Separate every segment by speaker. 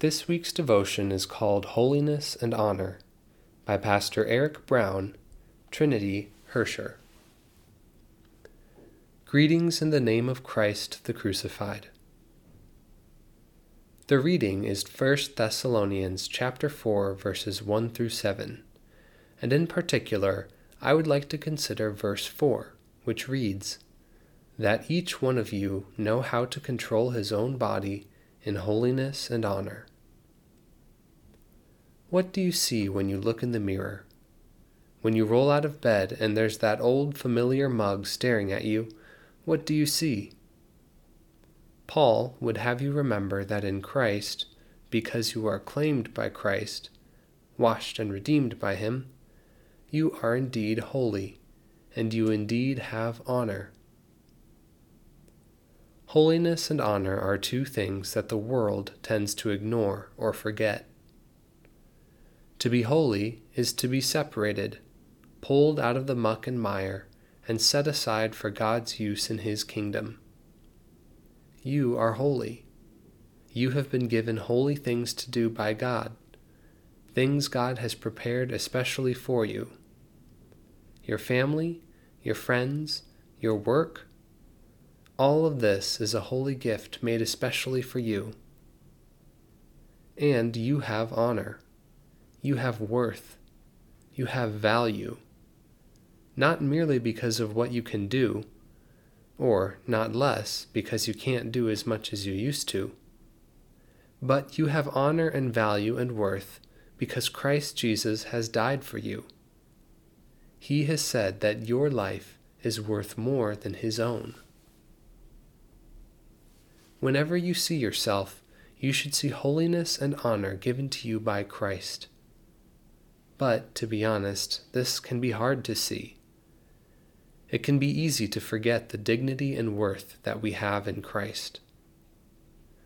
Speaker 1: This week's devotion is called Holiness and Honor by Pastor Eric Brown, Trinity, Herscher. Greetings in the name of Christ the crucified. The reading is 1 Thessalonians chapter 4 verses 1 through 7. And in particular, I would like to consider verse 4, which reads, That each one of you know how to control his own body in holiness and honor. What do you see when you look in the mirror? When you roll out of bed and there's that old familiar mug staring at you, what do you see? Paul would have you remember that in Christ, because you are claimed by Christ, washed and redeemed by Him, you are indeed holy, and you indeed have honor. Holiness and honor are two things that the world tends to ignore or forget. To be holy is to be separated, pulled out of the muck and mire, and set aside for God's use in His kingdom. You are holy. You have been given holy things to do by God, things God has prepared especially for you. Your family, your friends, your work, all of this is a holy gift made especially for you. And you have honor. You have worth. You have value. Not merely because of what you can do, or not less because you can't do as much as you used to, but you have honor and value and worth because Christ Jesus has died for you. He has said that your life is worth more than his own. Whenever you see yourself, you should see holiness and honor given to you by Christ. But, to be honest, this can be hard to see. It can be easy to forget the dignity and worth that we have in Christ.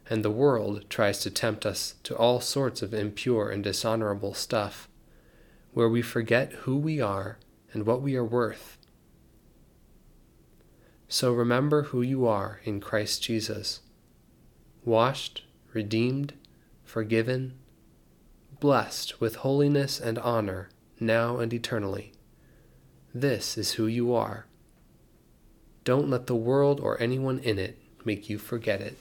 Speaker 1: And the world tries to tempt us to all sorts of impure and dishonorable stuff, where we forget who we are and what we are worth. So remember who you are in Christ Jesus washed, redeemed, forgiven, blessed with holiness and honor now and eternally. This is who you are. Don't let the world or anyone in it make you forget it.